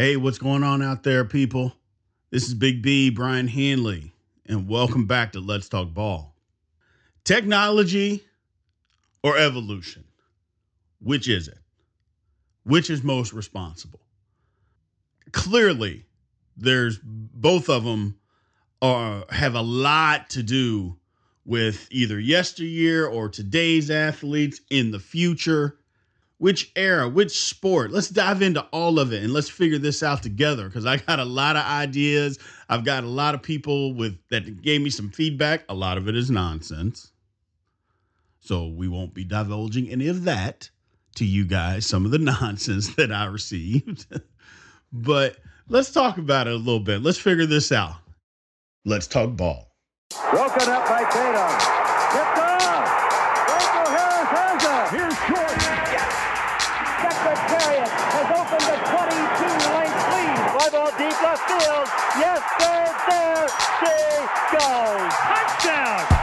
Hey, what's going on out there, people? This is Big B, Brian Hanley, and welcome back to Let's Talk Ball. Technology or evolution? Which is it? Which is most responsible? Clearly, there's both of them are have a lot to do with either yesteryear or today's athletes in the future which era, which sport. Let's dive into all of it and let's figure this out together because I got a lot of ideas. I've got a lot of people with that gave me some feedback. A lot of it is nonsense. So we won't be divulging any of that to you guys, some of the nonsense that I received. but let's talk about it a little bit. Let's figure this out. Let's talk ball. Broken up by Tatum. She goes. Touchdown.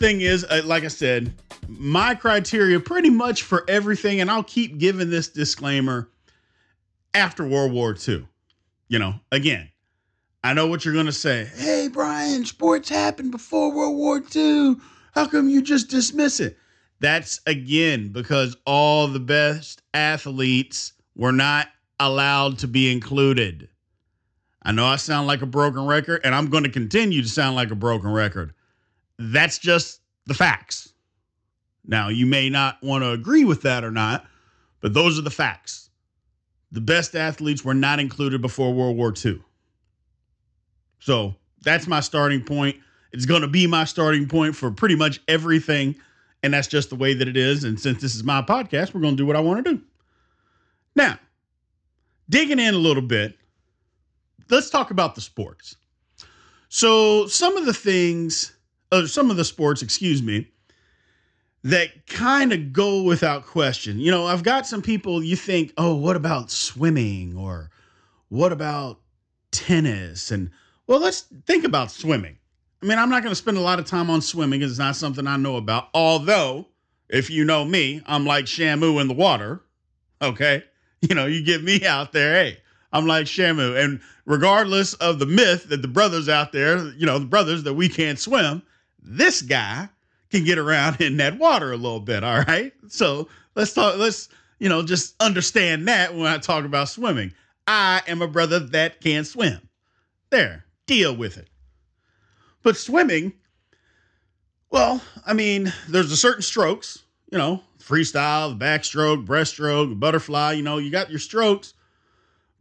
Thing is, uh, like I said, my criteria pretty much for everything, and I'll keep giving this disclaimer after World War II. You know, again, I know what you're going to say. Hey, Brian, sports happened before World War II. How come you just dismiss it? That's again because all the best athletes were not allowed to be included. I know I sound like a broken record, and I'm going to continue to sound like a broken record. That's just the facts. Now, you may not want to agree with that or not, but those are the facts. The best athletes were not included before World War II. So that's my starting point. It's going to be my starting point for pretty much everything. And that's just the way that it is. And since this is my podcast, we're going to do what I want to do. Now, digging in a little bit, let's talk about the sports. So, some of the things, uh, some of the sports, excuse me, that kind of go without question. You know, I've got some people you think, oh, what about swimming or what about tennis? And well, let's think about swimming. I mean, I'm not going to spend a lot of time on swimming it's not something I know about. Although, if you know me, I'm like Shamu in the water. Okay. You know, you get me out there, hey, I'm like Shamu. And regardless of the myth that the brothers out there, you know, the brothers that we can't swim, this guy can get around in that water a little bit. All right. So let's talk, let's, you know, just understand that when I talk about swimming. I am a brother that can swim. There, deal with it. But swimming, well, I mean, there's a certain strokes, you know, freestyle, backstroke, breaststroke, butterfly, you know, you got your strokes.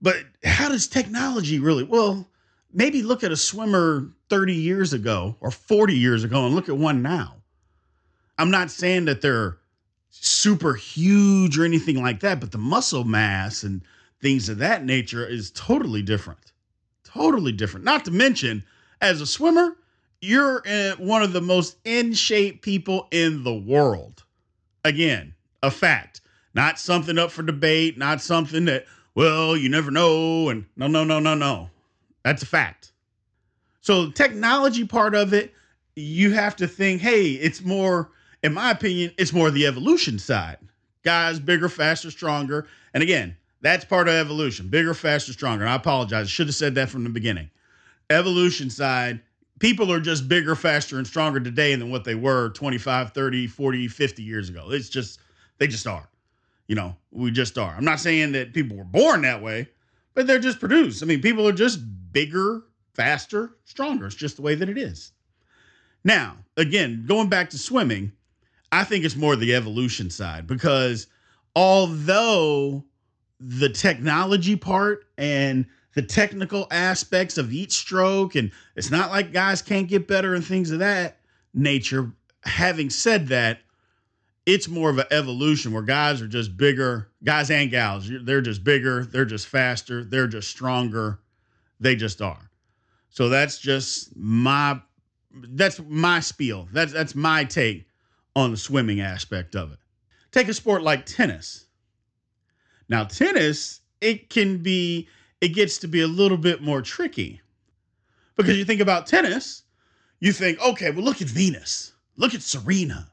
But how does technology really? Well, maybe look at a swimmer 30 years ago or 40 years ago and look at one now. I'm not saying that they're super huge or anything like that, but the muscle mass and things of that nature is totally different. Totally different. Not to mention, as a swimmer, you're uh, one of the most in shape people in the world. Again, a fact, not something up for debate, not something that, well, you never know. And no, no, no, no, no. That's a fact. So, the technology part of it, you have to think, hey, it's more, in my opinion, it's more the evolution side. Guys, bigger, faster, stronger. And again, that's part of evolution bigger, faster, stronger. And I apologize. I should have said that from the beginning. Evolution side, people are just bigger, faster, and stronger today than what they were 25, 30, 40, 50 years ago. It's just, they just are. You know, we just are. I'm not saying that people were born that way, but they're just produced. I mean, people are just bigger, faster, stronger. It's just the way that it is. Now, again, going back to swimming, I think it's more the evolution side because although the technology part and the technical aspects of each stroke. And it's not like guys can't get better and things of that nature. Having said that, it's more of an evolution where guys are just bigger, guys and gals, they're just bigger, they're just faster, they're just stronger. They just are. So that's just my that's my spiel. That's that's my take on the swimming aspect of it. Take a sport like tennis. Now, tennis, it can be, it gets to be a little bit more tricky because you think about tennis, you think, okay, well, look at Venus, look at Serena,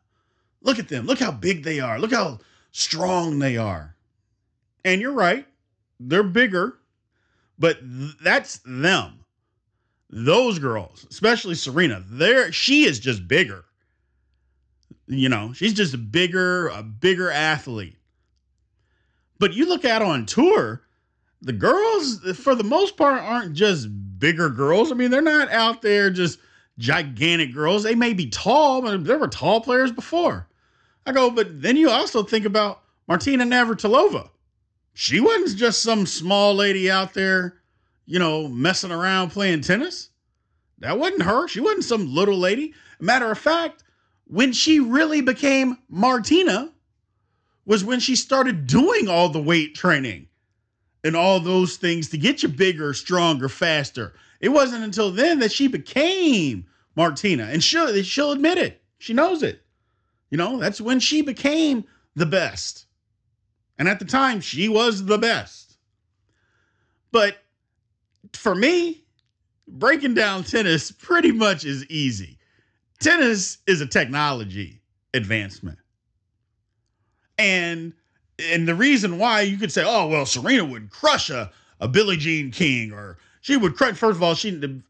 look at them, look how big they are, look how strong they are. And you're right, they're bigger, but th- that's them. Those girls, especially Serena, they're she is just bigger. You know, she's just a bigger, a bigger athlete. But you look at on tour, the girls, for the most part, aren't just bigger girls. I mean, they're not out there just gigantic girls. They may be tall, but there were tall players before. I go, but then you also think about Martina Navratilova. She wasn't just some small lady out there, you know, messing around playing tennis. That wasn't her. She wasn't some little lady. Matter of fact, when she really became Martina was when she started doing all the weight training and all those things to get you bigger, stronger, faster. It wasn't until then that she became Martina, and she'll she'll admit it. She knows it. You know, that's when she became the best. And at the time, she was the best. But for me, breaking down tennis pretty much is easy. Tennis is a technology advancement. And and the reason why you could say, oh well, Serena would crush a, a Billie Jean King, or she would crush. First of all, she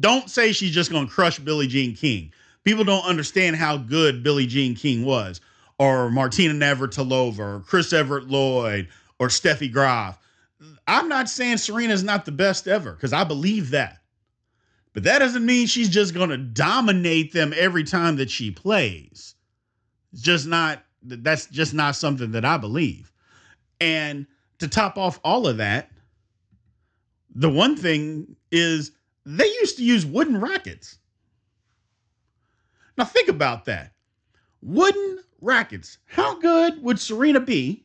don't say she's just to crush Billie Jean King. People don't understand how good Billie Jean King was, or Martina Navratilova, or Chris Everett Lloyd, or Steffi Graf. I'm not saying Serena's not the best ever because I believe that. But that doesn't mean she's just going to dominate them every time that she plays. It's just not that's just not something that I believe. And to top off all of that, the one thing is they used to use wooden rackets. Now think about that. Wooden rackets. How good would Serena be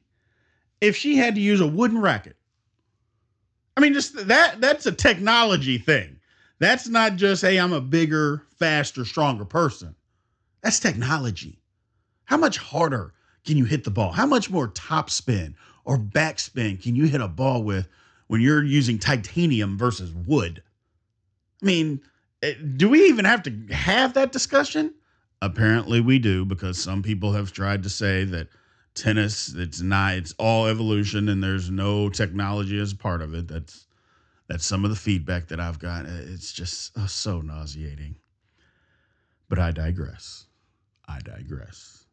if she had to use a wooden racket? I mean, just that that's a technology thing. That's not just, hey, I'm a bigger, faster, stronger person. That's technology. How much harder can you hit the ball? How much more top spin or backspin can you hit a ball with when you're using titanium versus wood? I mean, eh, do we even have to have that discussion? Apparently we do because some people have tried to say that tennis it's not it's all evolution and there's no technology as part of it. That's that's some of the feedback that I've got. It's just uh, so nauseating. But I digress. I digress.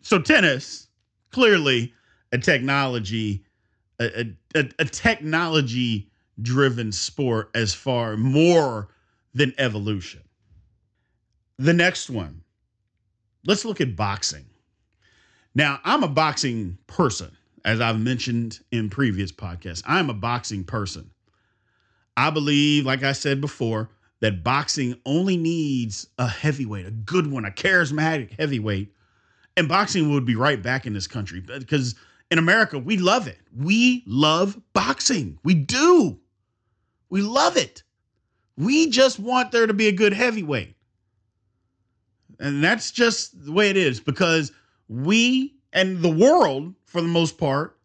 So tennis, clearly a technology, a, a, a technology driven sport as far more than evolution. The next one, let's look at boxing. Now, I'm a boxing person, as I've mentioned in previous podcasts. I'm a boxing person. I believe, like I said before, that boxing only needs a heavyweight, a good one, a charismatic heavyweight and boxing would be right back in this country because in America we love it. We love boxing. We do. We love it. We just want there to be a good heavyweight. And that's just the way it is because we and the world, for the most part,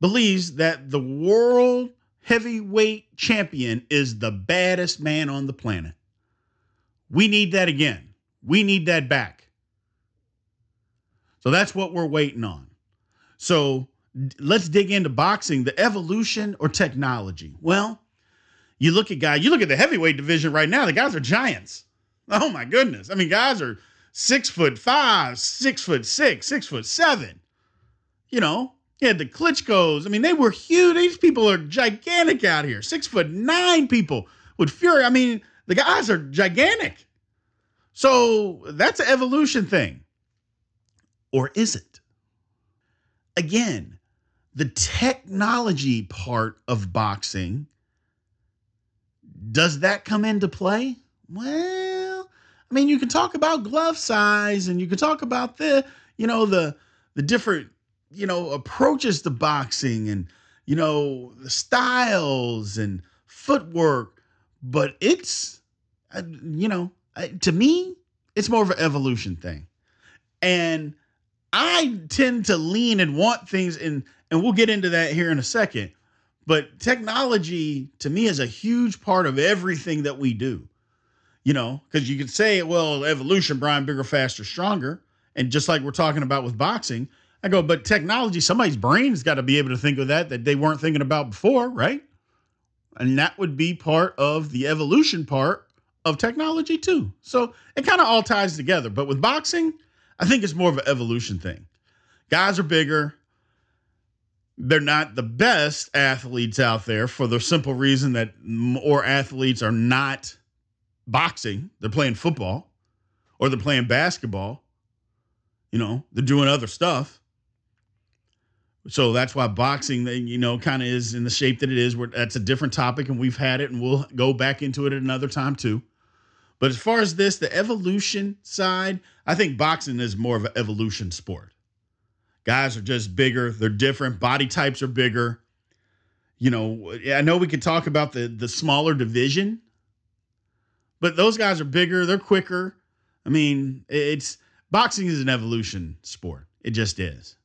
believes that the world heavyweight champion is the baddest man on the planet. We need that again. We need that back. So that's what we're waiting on. So let's dig into boxing, the evolution or technology. Well, you look at guys, you look at the heavyweight division right now, the guys are giants. Oh my goodness. I mean, guys are six foot five, six foot six, six foot seven. You know, you had the Klitschko's. I mean, they were huge. These people are gigantic out here. Six foot nine people with Fury. I mean, the guys are gigantic. So that's an evolution thing or is it? Again, the technology part of boxing Does that come into play? Well, I mean, you can talk about glove size and you can talk about the, you know, the the different, you know, approaches to boxing and, you know, the styles and footwork, but it's uh, you know, to me, it's more of an evolution thing. And I tend to lean and want things in and we'll get into that here in a second. But technology to me is a huge part of everything that we do. You know, because you could say, well, evolution, Brian, bigger, faster, stronger. And just like we're talking about with boxing, I go, but technology, somebody's brain's got to be able to think of that that they weren't thinking about before, right? And that would be part of the evolution part of technology too. So it kind of all ties together. But with boxing, I think it's more of an evolution thing. Guys are bigger. They're not the best athletes out there for the simple reason that more athletes are not boxing. They're playing football or they're playing basketball. You know, they're doing other stuff. So that's why boxing, you know, kind of is in the shape that it is. Where that's a different topic, and we've had it, and we'll go back into it at another time too. But as far as this, the evolution side, I think boxing is more of an evolution sport. Guys are just bigger, they're different, body types are bigger. You know, I know we could talk about the the smaller division, but those guys are bigger, they're quicker. I mean, it's boxing is an evolution sport. It just is.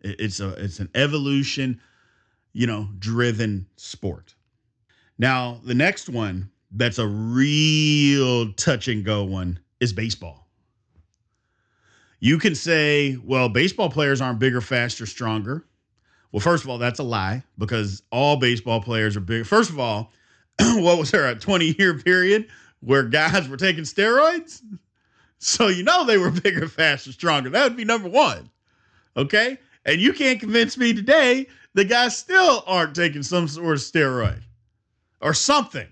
It's a it's an evolution, you know, driven sport. Now, the next one that's a real touch and go one is baseball. You can say, well, baseball players aren't bigger, faster, stronger. Well, first of all, that's a lie because all baseball players are big. First of all, what was there a 20 year period where guys were taking steroids? So you know they were bigger, faster, stronger. That would be number one. Okay. And you can't convince me today the guys still aren't taking some sort of steroid or something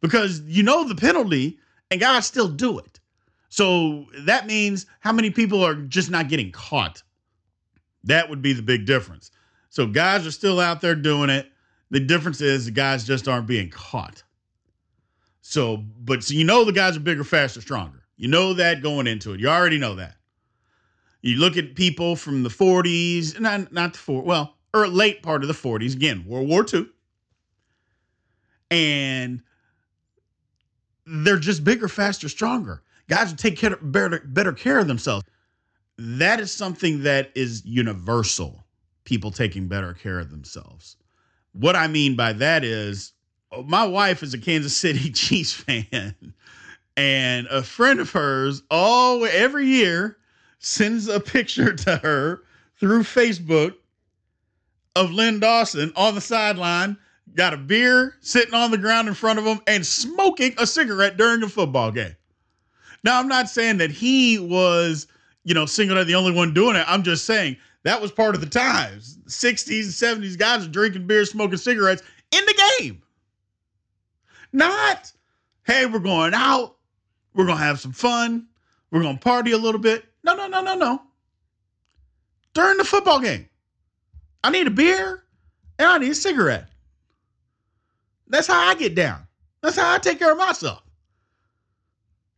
because you know the penalty and guys still do it. So that means how many people are just not getting caught? That would be the big difference. So guys are still out there doing it. The difference is the guys just aren't being caught. So, but so you know the guys are bigger, faster, stronger. You know that going into it. You already know that. You look at people from the 40s, not not the four, well, or late part of the 40s, again, World War II. And they're just bigger, faster, stronger. Guys will take care, better, better care of themselves. That is something that is universal. People taking better care of themselves. What I mean by that is, my wife is a Kansas City Chiefs fan, and a friend of hers, all every year, sends a picture to her through Facebook of Len Dawson on the sideline got a beer sitting on the ground in front of him and smoking a cigarette during a football game. Now, I'm not saying that he was, you know, single the only one doing it. I'm just saying that was part of the times. 60s and 70s guys are drinking beer, smoking cigarettes in the game. Not, hey, we're going out, we're going to have some fun, we're going to party a little bit. No, no, no, no, no. During the football game, I need a beer and I need a cigarette. That's how I get down. That's how I take care of myself.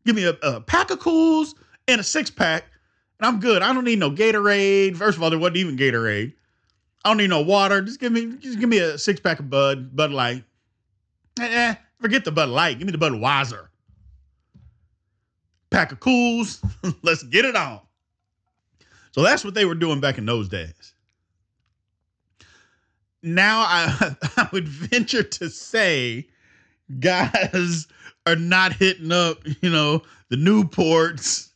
Give me a, a pack of Kools and a six pack, and I'm good. I don't need no Gatorade. First of all, there wasn't even Gatorade. I don't need no water. Just give me, just give me a six pack of Bud, Bud Light. Eh, eh forget the Bud Light. Give me the Budweiser. Pack of Kools. Let's get it on. So that's what they were doing back in those days now I, I would venture to say guys are not hitting up, you know, the Newports,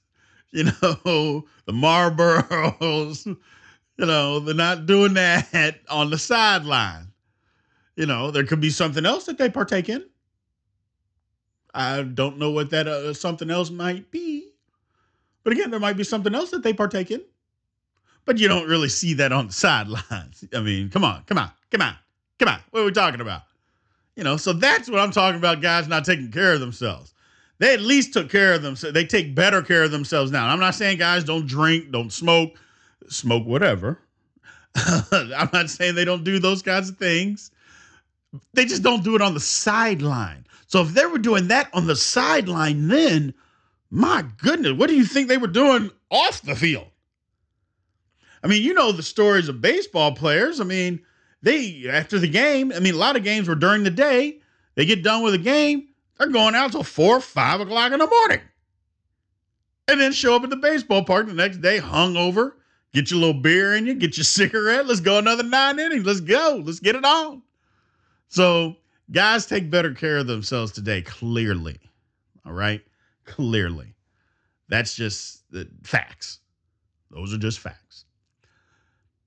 you know, the Marlboros, you know, they're not doing that on the sideline. You know, there could be something else that they partake in. I don't know what that uh, something else might be. But again, there might be something else that they partake in. But you don't really see that on the sidelines. I mean, come on, come on. Come on. Come on. What are we talking about? You know, so that's what I'm talking about, guys not taking care of themselves. They at least took care of themselves. They take better care of themselves now. I'm not saying guys don't drink, don't smoke, smoke whatever. I'm not saying they don't do those kinds of things. They just don't do it on the sideline. So if they were doing that on the sideline, then my goodness, what do you think they were doing off the field? I mean, you know the stories of baseball players. I mean, they after the game, I mean, a lot of games were during the day. They get done with a the game, they're going out till four, five o'clock in the morning. And then show up at the baseball park the next day, hungover, get your little beer in you, get your cigarette. Let's go another nine innings. Let's go. Let's get it on. So guys take better care of themselves today, clearly. All right. Clearly. That's just the facts. Those are just facts.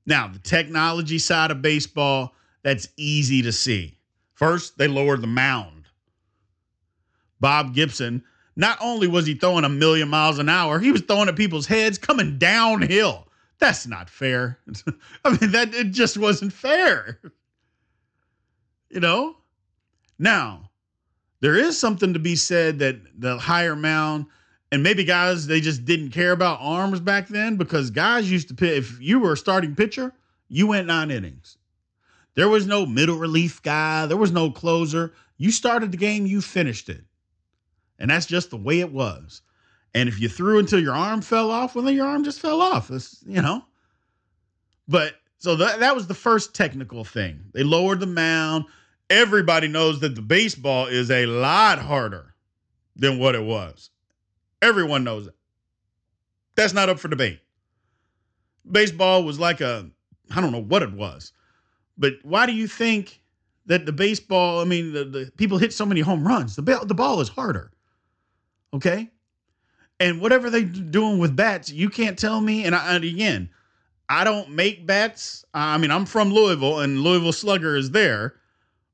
Now, the technology side of baseball, that's easy to see. First, they lowered the mound. Bob Gibson, not only was he throwing a million miles an hour, he was throwing at people's heads coming downhill. That's not fair. I mean, that it just wasn't fair. You know? Now, there is something to be said that the higher mound and maybe guys they just didn't care about arms back then because guys used to pitch. If you were a starting pitcher, you went nine innings. There was no middle relief guy. There was no closer. You started the game, you finished it, and that's just the way it was. And if you threw until your arm fell off, well, then your arm just fell off. It's, you know. But so that that was the first technical thing. They lowered the mound. Everybody knows that the baseball is a lot harder than what it was. Everyone knows it. That's not up for debate. Baseball was like a, I don't know what it was, but why do you think that the baseball, I mean, the, the people hit so many home runs? The, the ball is harder. Okay. And whatever they're doing with bats, you can't tell me. And, I, and again, I don't make bats. I mean, I'm from Louisville and Louisville Slugger is there,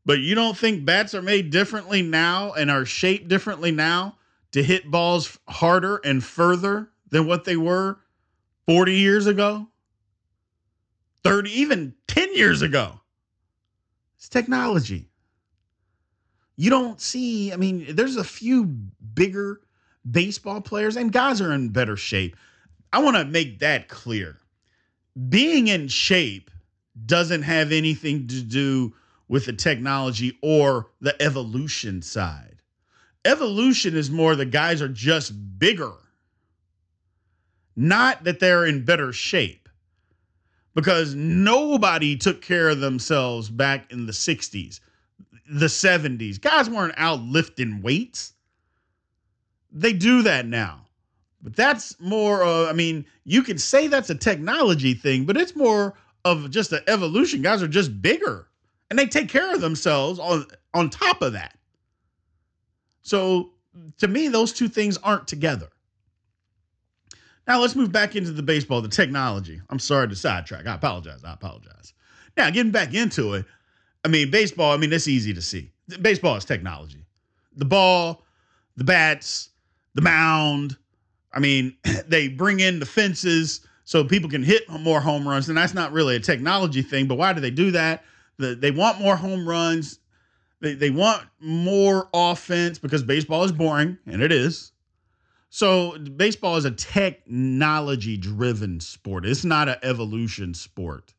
but you don't think bats are made differently now and are shaped differently now to hit balls harder and further than what they were 40 years ago, 30, even 10 years ago. It's technology. You don't see, I mean, there's a few bigger baseball players, and guys are in better shape. I want to make that clear. Being in shape doesn't have anything to do with the technology or the evolution side. Evolution is more the guys are just bigger, not that they're in better shape. Because nobody took care of themselves back in the 60s, the 70s. Guys weren't out lifting weights. They do that now. But that's more, uh, I mean, you could say that's a technology thing, but it's more of just an evolution. Guys are just bigger and they take care of themselves on, on top of that. So to me, those two things aren't together. Now let's move back into the baseball, the technology. I'm sorry to sidetrack. I apologize. I apologize. Now getting back into it, I mean, baseball, I mean, it's easy to see. Baseball is technology. The ball, the bats, the mound. I mean, they bring in the fences so people can hit more home runs. And that's not really a technology thing, but why do they do that? The, they want more home runs they, they want more offense because baseball is boring, and it is. So baseball is a technology driven sport. It's not an evolution sport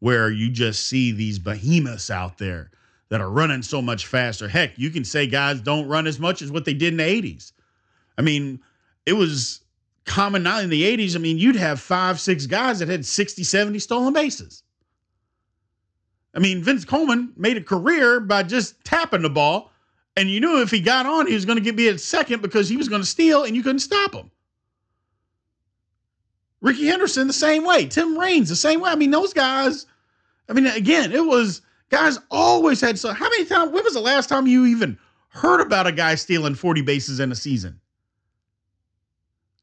where you just see these behemoths out there that are running so much faster. Heck, you can say guys don't run as much as what they did in the 80s. I mean, it was common now in the 80s. I mean, you'd have five, six guys that had 60, 70 stolen bases. I mean, Vince Coleman made a career by just tapping the ball, and you knew if he got on, he was going to be at second because he was going to steal, and you couldn't stop him. Rickey Henderson the same way. Tim Raines the same way. I mean, those guys. I mean, again, it was guys always had so. How many times? When was the last time you even heard about a guy stealing forty bases in a season?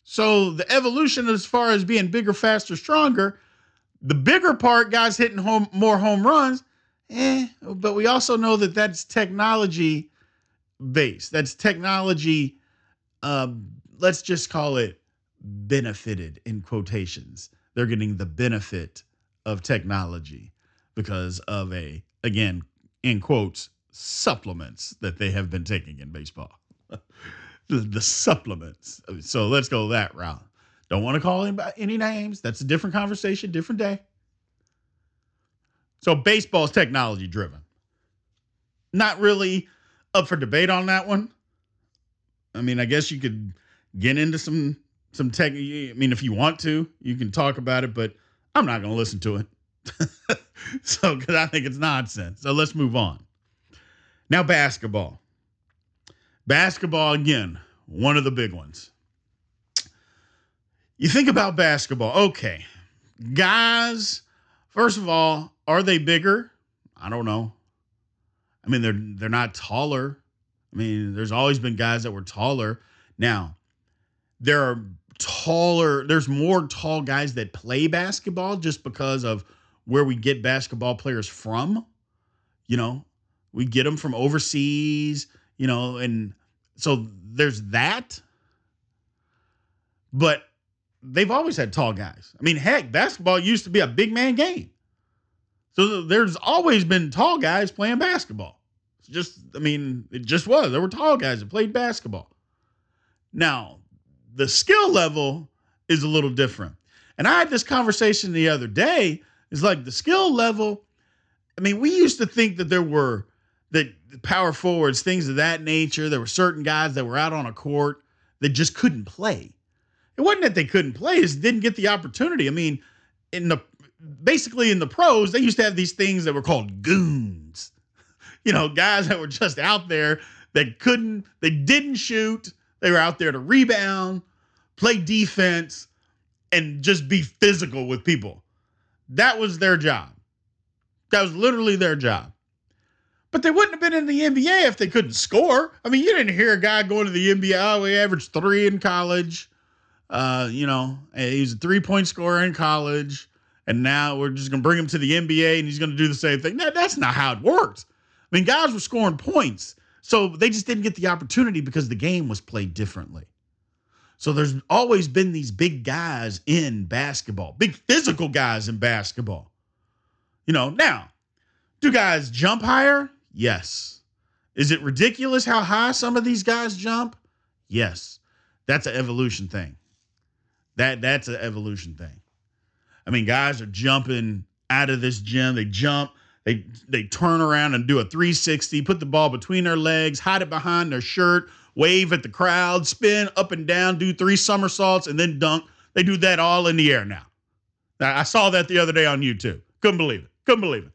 So the evolution as far as being bigger, faster, stronger the bigger part, guys hitting home more home runs, eh, but we also know that that's technology based. That's technology, um, let's just call it benefited in quotations. They're getting the benefit of technology because of a, again, in quotes, supplements that they have been taking in baseball. the, the supplements. So let's go that route. Don't want to call by any names. That's a different conversation, different day. So baseball is technology driven. not really up for debate on that one. I mean, I guess you could get into some some tech. I mean, if you want to, you can talk about it, but I'm not going to listen to it. so, because I think it's nonsense. So let's move on. Now, basketball. Basketball again, one of the big ones. You think about basketball. Okay, guys. First of all, are they bigger? I don't know. I mean, they're they're not taller. I mean, there's always been guys that were taller. Now, there are taller, there's more tall guys that play basketball just because of where we get basketball players from. You know, we get them from overseas, you know, and so there's that. But they've always had tall guys. I mean, heck, basketball used to be a big man game. So there's always been tall guys playing basketball. It's just, I mean, it just was. There were tall guys that played basketball. Now, the skill level is a little different. And I had this conversation the other day. It's like the skill level. I mean, we used to think that there were that power forwards, things of that nature. There were certain guys that were out on a court that just couldn't play. It wasn't that they couldn't play; is didn't get the opportunity. I mean, in the basically in the pros, they used to have these things that were called goons. You know, guys that were just out there that couldn't, they didn't shoot. They were out there to rebound, play defense, and just be physical with people. That was their job. That was literally their job. But they wouldn't have been in the NBA if they couldn't score. I mean, you didn't hear a guy going to the NBA. Oh, averaged three in college. Uh, you know, he's a three point scorer in college and now we're just to bring him to the NBA and he's to do the same thing. That, that's not how it works. I mean, guys were scoring points, so they just didn't get the opportunity because the game was played differently. So there's always been these big guys in basketball, big physical guys in basketball. You know, now, do guys jump higher? Yes. Is it ridiculous how high some of these guys jump? Yes. That's an evolution thing. That that's an evolution thing. I mean, guys are jumping out of this gym. They jump, they they turn around and do a 360, put the ball between their legs, hide it behind their shirt, wave at the crowd, spin up and down, do three somersaults, and then dunk. They do that all in the air now. I saw that the other day on YouTube. Couldn't believe it. Couldn't believe it.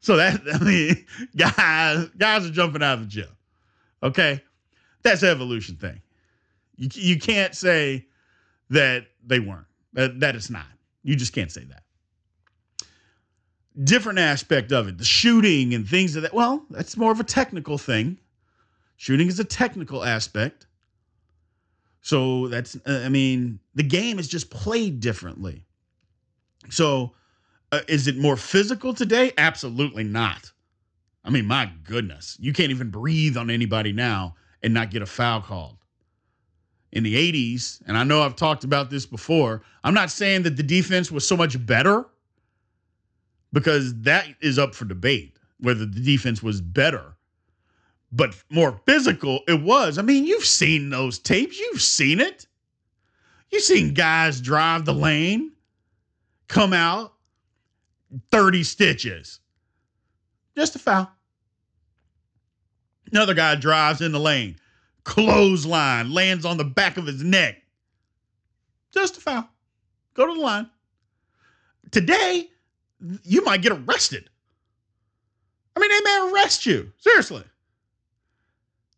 So that I mean, guys, guys are jumping out of the gym. Okay, that's evolution thing. You you can't say that they weren't. That is not. You just can't say that. Different aspect of it, the shooting and things of that. Well, that's more of a technical thing. Shooting is a technical aspect. So that's, uh, I mean, the game is just played differently. So uh, is it more physical today? Absolutely not. I mean, my goodness, you can't even breathe on anybody now and not get a foul called in the 80s, and I know I've talked about this before, I'm not saying that the defense was so much better because that is up for debate whether the defense was better. But more physical, it was. I mean, you've seen those tapes, you've seen it. You've seen guys drive the lane, come out 30 stitches. Just a foul. Another guy drives in the lane, clothesline, lands on the back of his neck. Just a foul. Go to the line. Today, you might get arrested. I mean, they may arrest you. Seriously.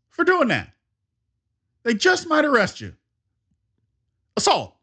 For doing that. They just might arrest you. Assault.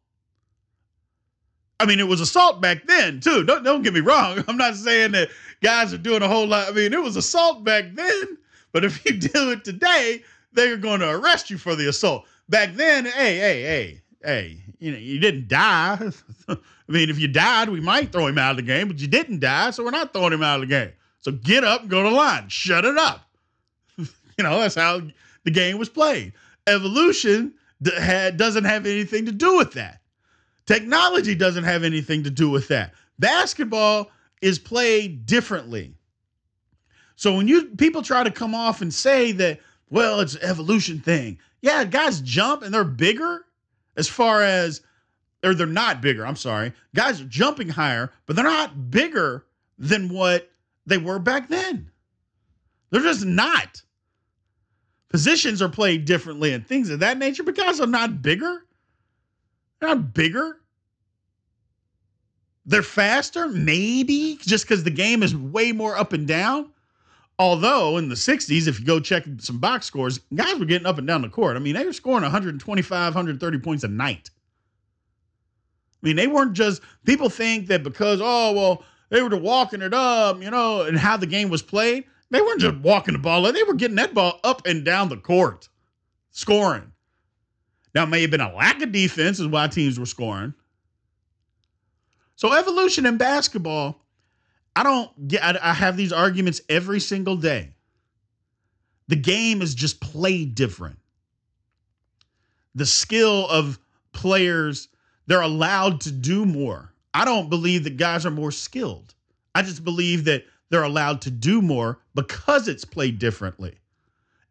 I mean, it was assault back then, too. Don't, don't get me wrong. I'm not saying that guys are doing a whole lot. I mean, it was assault back then. But if you do it today, they're going to arrest you for the assault. Back then, hey, hey, hey, hey, you know, you didn't die. I mean, if you died, we might throw him out of the game, but you didn't die, so we're not throwing him out of the game. So get up and go to line. Shut it up. you know, that's how the game was played. Evolution doesn't have anything to do with that. Technology doesn't have anything to do with that. Basketball is played differently. So when you people try to come off and say that well, it's evolution thing. Yeah, guys jump and they're bigger as far as or they're not bigger. I'm sorry. Guys are jumping higher, but they're not bigger than what they were back then. They're just not. Positions are played differently and things of that nature, but guys are not bigger. They're not bigger. They're faster, maybe, just because the game is way more up and down. Although in the 60s, if you go check some box scores, guys were getting up and down the court. I mean, they were scoring 125, 130 points a night. I mean, they weren't just people think that because, oh, well, they were walking it up, you know, and how the game was played. They weren't just walking the ball. They were getting that ball up and down the court, scoring. Now, it may have been a lack of defense, is why teams were scoring. So, evolution in basketball, I don't get, I, I have these arguments every single day. The game is just played different. The skill of players, they're allowed to do more. I don't believe that guys are more skilled. I just believe that they're allowed to do more because it's played differently.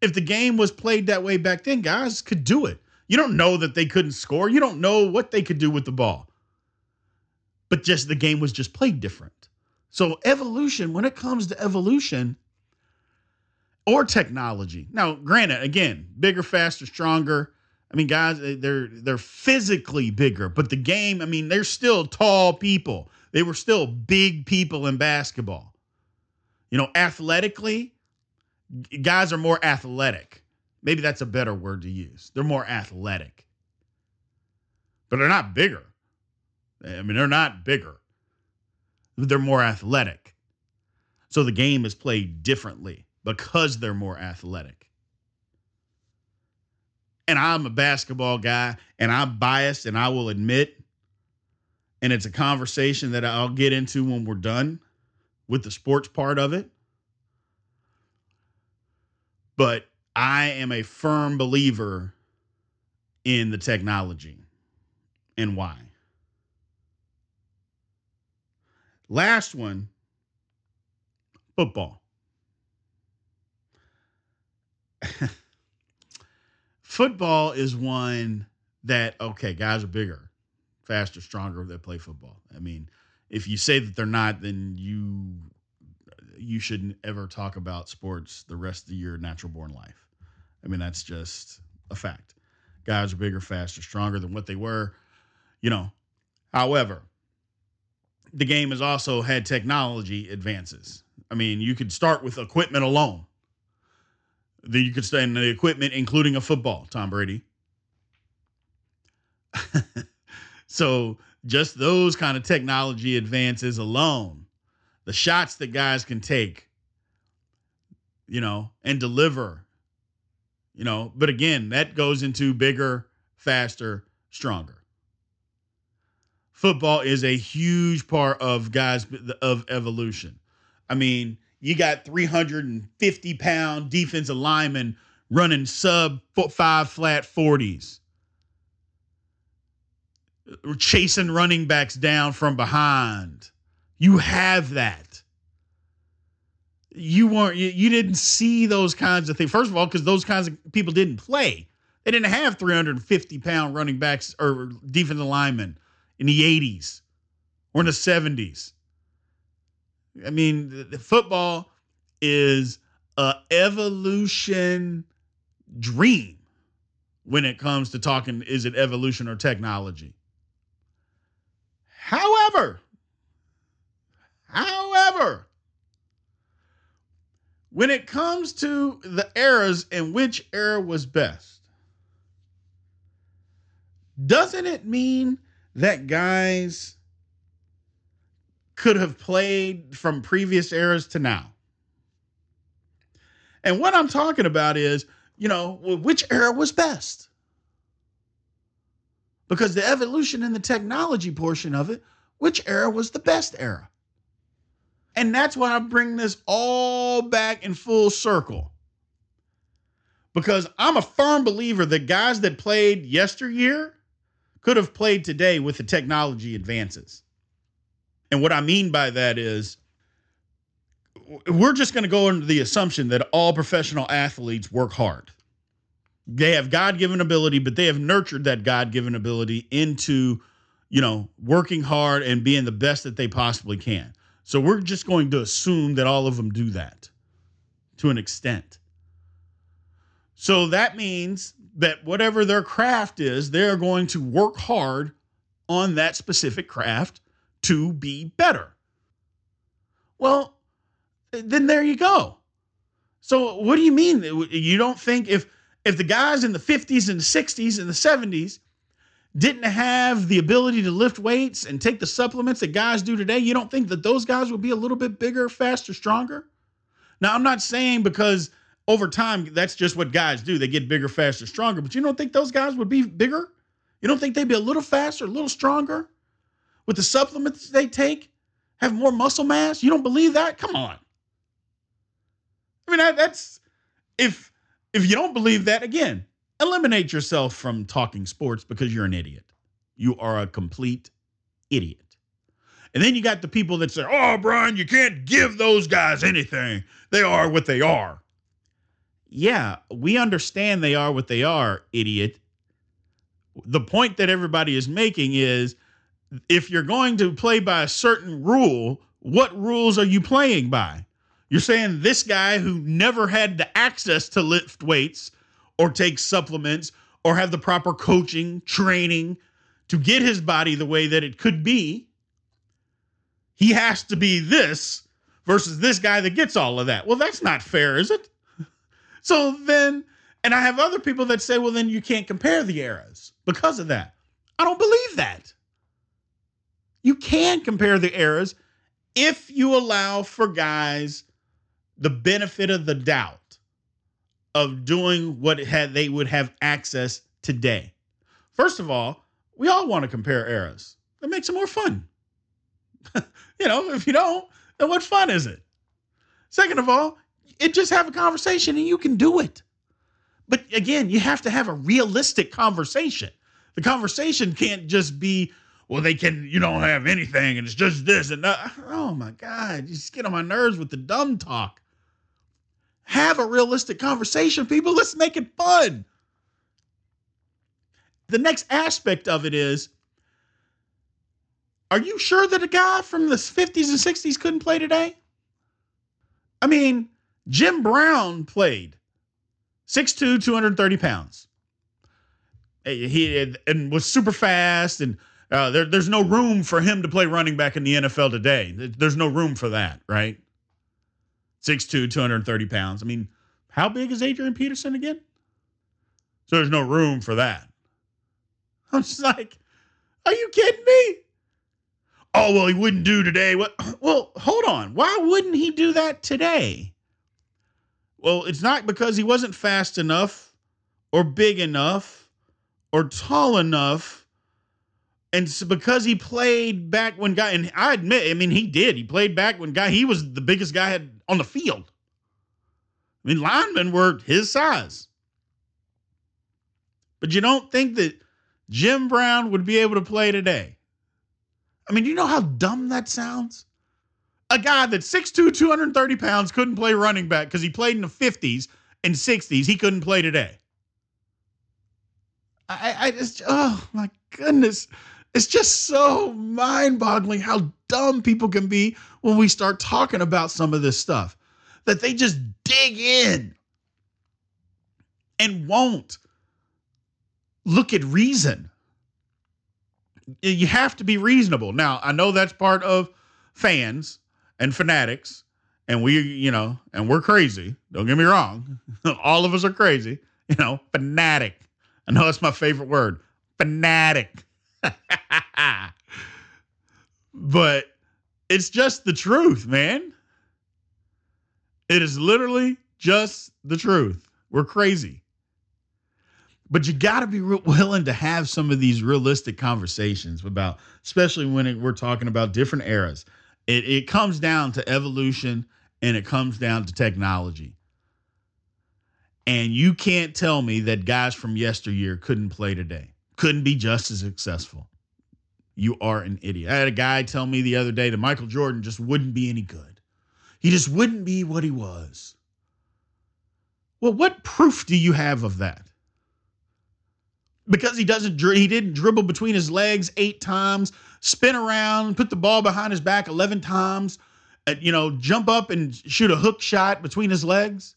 If the game was played that way back then, guys could do it. You don't know that they couldn't score. You don't know what they could do with the ball. But just the game was just played different. So evolution, when it comes to evolution or technology. Now, granted, again, bigger, faster, stronger. I mean, guys, they're they're physically bigger, but the game, I mean, they're still tall people. They were still big people in basketball. You know, athletically, guys are more athletic. Maybe that's a better word to use. They're more athletic. But they're not bigger. I mean, they're not bigger. They're more athletic. So the game is played differently because they're more athletic. And I'm a basketball guy and I'm biased and I will admit, and it's a conversation that I'll get into when we're done with the sports part of it. But I am a firm believer in the technology and why. Last one football. football is one that, okay, guys are bigger, faster, stronger that play football. I mean, if you say that they're not, then you you shouldn't ever talk about sports the rest of your natural born life. I mean, that's just a fact. Guys are bigger, faster, stronger than what they were, you know. However, the game has also had technology advances. I mean, you could start with equipment alone. Then you could stay in the equipment, including a football, Tom Brady. so just those kind of technology advances alone, the shots that guys can take, you know, and deliver, you know, but again, that goes into bigger, faster, stronger football is a huge part of guys of evolution. I mean, you got 350 pound defensive linemen running sub five flat 40s, chasing running backs down from behind. You have that. You weren't, you, you didn't see those kinds of things. First of all, because those kinds of people didn't play. They didn't have 350 pound running backs or defensive linemen in the 80s or in the 70s. I mean, the, the football is a evolution dream when it comes to talking is it evolution or technology. However, however, when it comes to the eras and which era was best, doesn't it mean that guys could have played from previous eras to now. And what I'm talking about is, you know, which era was best? Because the evolution and the technology portion of it, which era was the best era? And that's why I bring this all back in full circle. Because I'm a firm believer that guys that played yesteryear could have played today with the technology advances. And what I mean by that is we're just going to go into the assumption that all professional athletes work hard. They have God given ability, but they have nurtured that God given ability into, you know, working hard and being the best that they possibly can. So we're just going to assume that all of them do that. to an extent. So that means that whatever their craft is, they're going to work hard on that specific craft to be better. Well, then there you go. So what do you mean? You don't think if if the guys in the 50s and the 60s and the 70s didn't have the ability to lift weights and take the supplements that guys do today, you don't think that those guys would be a little bit bigger, faster, stronger? Now, I'm not saying because over time that's just what guys do. They get bigger, faster, stronger, but you don't think those guys would be bigger? You don't think they'd be a little faster, a little stronger with the supplements they take? Have more muscle mass? You don't believe that? Come on. I mean, that's if if you don't believe that, again, eliminate yourself from talking sports because you're an idiot. You are a complete idiot. And then you got the people that say, "Oh, Brian, you can't give those guys anything. They are what they are." Yeah, we understand they are what they are, idiot. The point that everybody is making is if you're going to play by a certain rule, what rules are you playing by? You're saying this guy who never had the access to lift weights or take supplements or have the proper coaching, training to get his body the way that it could be, he has to be this versus this guy that gets all of that. Well, that's not fair, is it? So then, and I have other people that say, well, then you can't compare the eras because of that. I don't believe that. You can compare the eras if you allow for guys the benefit of the doubt of doing what had they would have access today. First of all, we all want to compare eras. That makes it more fun. you know, if you don't, then what fun is it? Second of all, it just have a conversation and you can do it. But again, you have to have a realistic conversation. The conversation can't just be, well, they can, you don't have anything and it's just this and that. Oh my God, you just get on my nerves with the dumb talk. Have a realistic conversation, people. Let's make it fun. The next aspect of it is are you sure that a guy from the 50s and 60s couldn't play today? I mean, Jim Brown played 6'2, 230 pounds. He and was super fast, and uh, there, there's no room for him to play running back in the NFL today. There's no room for that, right? 6'2, 230 pounds. I mean, how big is Adrian Peterson again? So there's no room for that. I'm just like, are you kidding me? Oh, well, he wouldn't do today. What? Well, hold on. Why wouldn't he do that today? Well, it's not because he wasn't fast enough or big enough or tall enough. And so because he played back when guy, and I admit, I mean, he did. He played back when guy, he was the biggest guy had on the field. I mean, linemen were his size. But you don't think that Jim Brown would be able to play today? I mean, do you know how dumb that sounds? A guy that's 6'2, 230 pounds couldn't play running back because he played in the 50s and 60s. He couldn't play today. I, I just, oh my goodness. It's just so mind boggling how dumb people can be when we start talking about some of this stuff that they just dig in and won't look at reason. You have to be reasonable. Now, I know that's part of fans and fanatics, and we, you know, and we're crazy. Don't get me wrong. All of us are crazy, you know, fanatic. I know that's my favorite word fanatic. but it's just the truth, man. It is literally just the truth. We're crazy. But you got to be willing to have some of these realistic conversations about, especially when it, we're talking about different eras. It, it comes down to evolution and it comes down to technology. And you can't tell me that guys from yesteryear couldn't play today, couldn't be just as successful. You are an idiot. I had a guy tell me the other day that Michael Jordan just wouldn't be any good. He just wouldn't be what he was. Well, what proof do you have of that? Because he doesn't he didn't dribble between his legs 8 times, spin around, put the ball behind his back 11 times uh, you know, jump up and shoot a hook shot between his legs.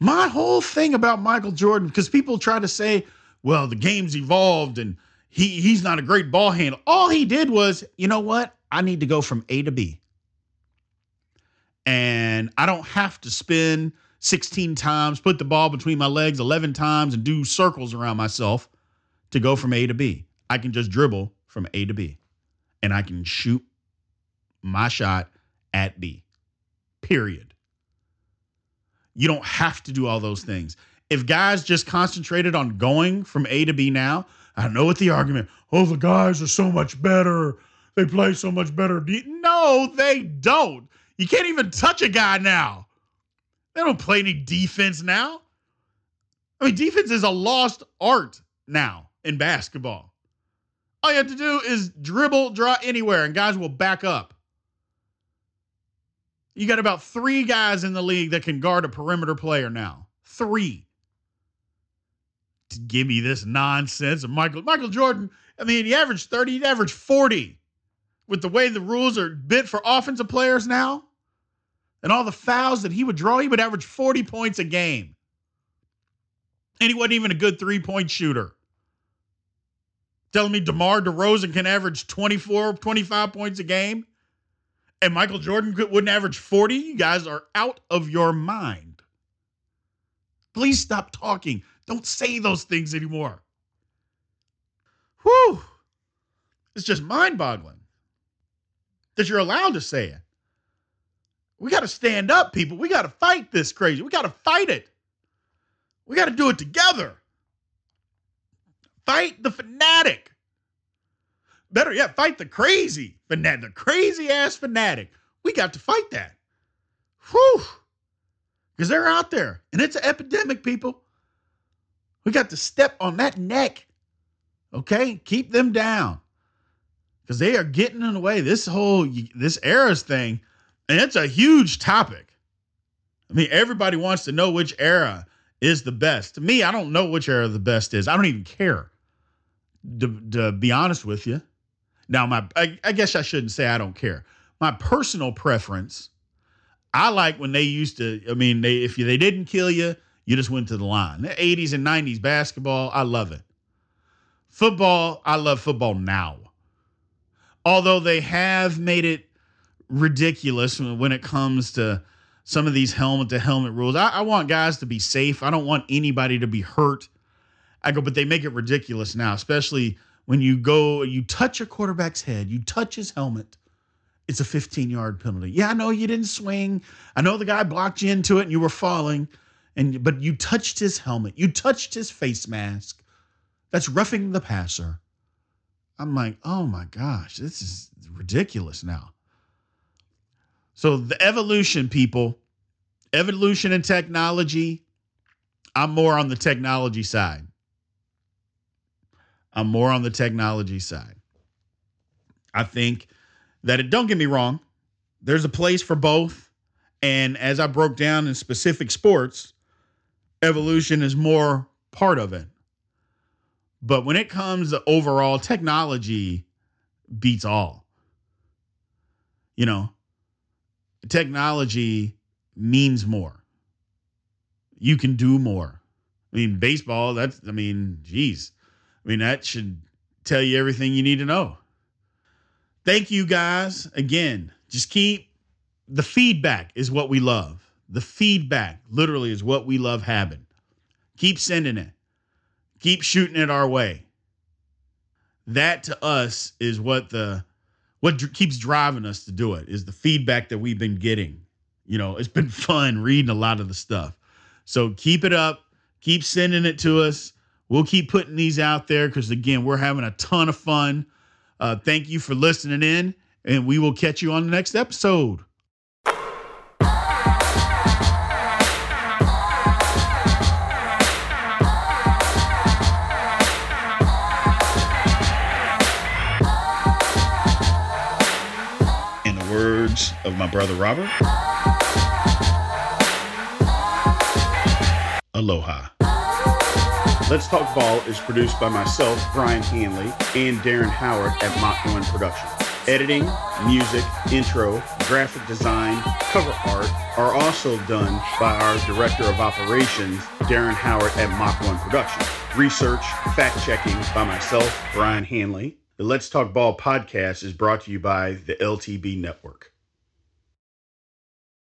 My whole thing about Michael Jordan, because people try to say, well, the game's evolved and he he's not a great ball handler. All he did was, you know what? I need to go from A to B. And I don't have to spin 16 times, put the ball between my legs 11 times, and do circles around myself to go from A to B. I can just dribble from A to B and I can shoot my shot at B. Period. You don't have to do all those things. If guys just concentrated on going from A to B now, I know what the argument, oh, the guys are so much better. They play so much better. No, they don't. You can't even touch a guy now. They don't play any defense now. I mean, defense is a lost art now in basketball. All you have to do is dribble, draw anywhere, and guys will back up. You got about three guys in the league that can guard a perimeter player now. Three. To give me this nonsense of Michael Michael Jordan. I mean, he averaged 30, he averaged 40. With the way the rules are bit for offensive players now, and all the fouls that he would draw, he would average 40 points a game. And he wasn't even a good three-point shooter. Telling me DeMar DeRozan can average 24, 25 points a game? and Michael Jordan wouldn't average 40, you guys are out of your mind. Please stop talking. Don't say those things anymore. Whew. It's just mind boggling that you're allowed to say it. We got to stand up, people. We got to fight this crazy. We got to fight it. We got to do it together. Fight the fanatic. Better yet, fight the crazy fanatic, the crazy ass fanatic. We got to fight that. Whew. Because they're out there and it's an epidemic, people. We got to step on that neck. Okay? Keep them down. Because they are getting in the way. This whole this eras thing, and it's a huge topic. I mean, everybody wants to know which era is the best. To me, I don't know which era the best is. I don't even care. To, to be honest with you. Now, my I, I guess I shouldn't say I don't care. My personal preference, I like when they used to. I mean, they if they didn't kill you, you just went to the line. The 80s and 90s basketball, I love it. Football, I love football now. Although they have made it ridiculous when it comes to some of these helmet to helmet rules. I, I, want guys to be safe. I don't want anybody to be hurt. I go, but they make it ridiculous now, especially when you go, you touch a quarterback's head, you touch his helmet, it's a 15 yard penalty. Yeah, I know you didn't swing. I know the guy blocked you into it and you were falling, and but you touched his helmet, you touched his face mask. That's roughing the passer. I'm like, oh my gosh, this is ridiculous now. So the evolution, people, evolution and technology. I'm more on the technology side. I'm more on the technology side. I think that it, don't get me wrong, there's a place for both. And as I broke down in specific sports, evolution is more part of it. But when it comes to overall, technology beats all. You know, technology means more. You can do more. I mean, baseball, that's, I mean, geez, I mean, that should tell you everything you need to know. Thank you guys. Again, just keep the feedback is what we love. The feedback literally is what we love having. Keep sending it. Keep shooting it our way. That to us is what the what dr- keeps driving us to do it is the feedback that we've been getting. You know, it's been fun reading a lot of the stuff. So keep it up. Keep sending it to us. We'll keep putting these out there because, again, we're having a ton of fun. Uh, thank you for listening in, and we will catch you on the next episode. In the words of my brother Robert, aloha. Let's Talk Ball is produced by myself, Brian Hanley, and Darren Howard at Mach 1 Productions. Editing, music, intro, graphic design, cover art are also done by our Director of Operations, Darren Howard at Mach 1 Productions. Research, fact checking by myself, Brian Hanley. The Let's Talk Ball podcast is brought to you by the LTB Network.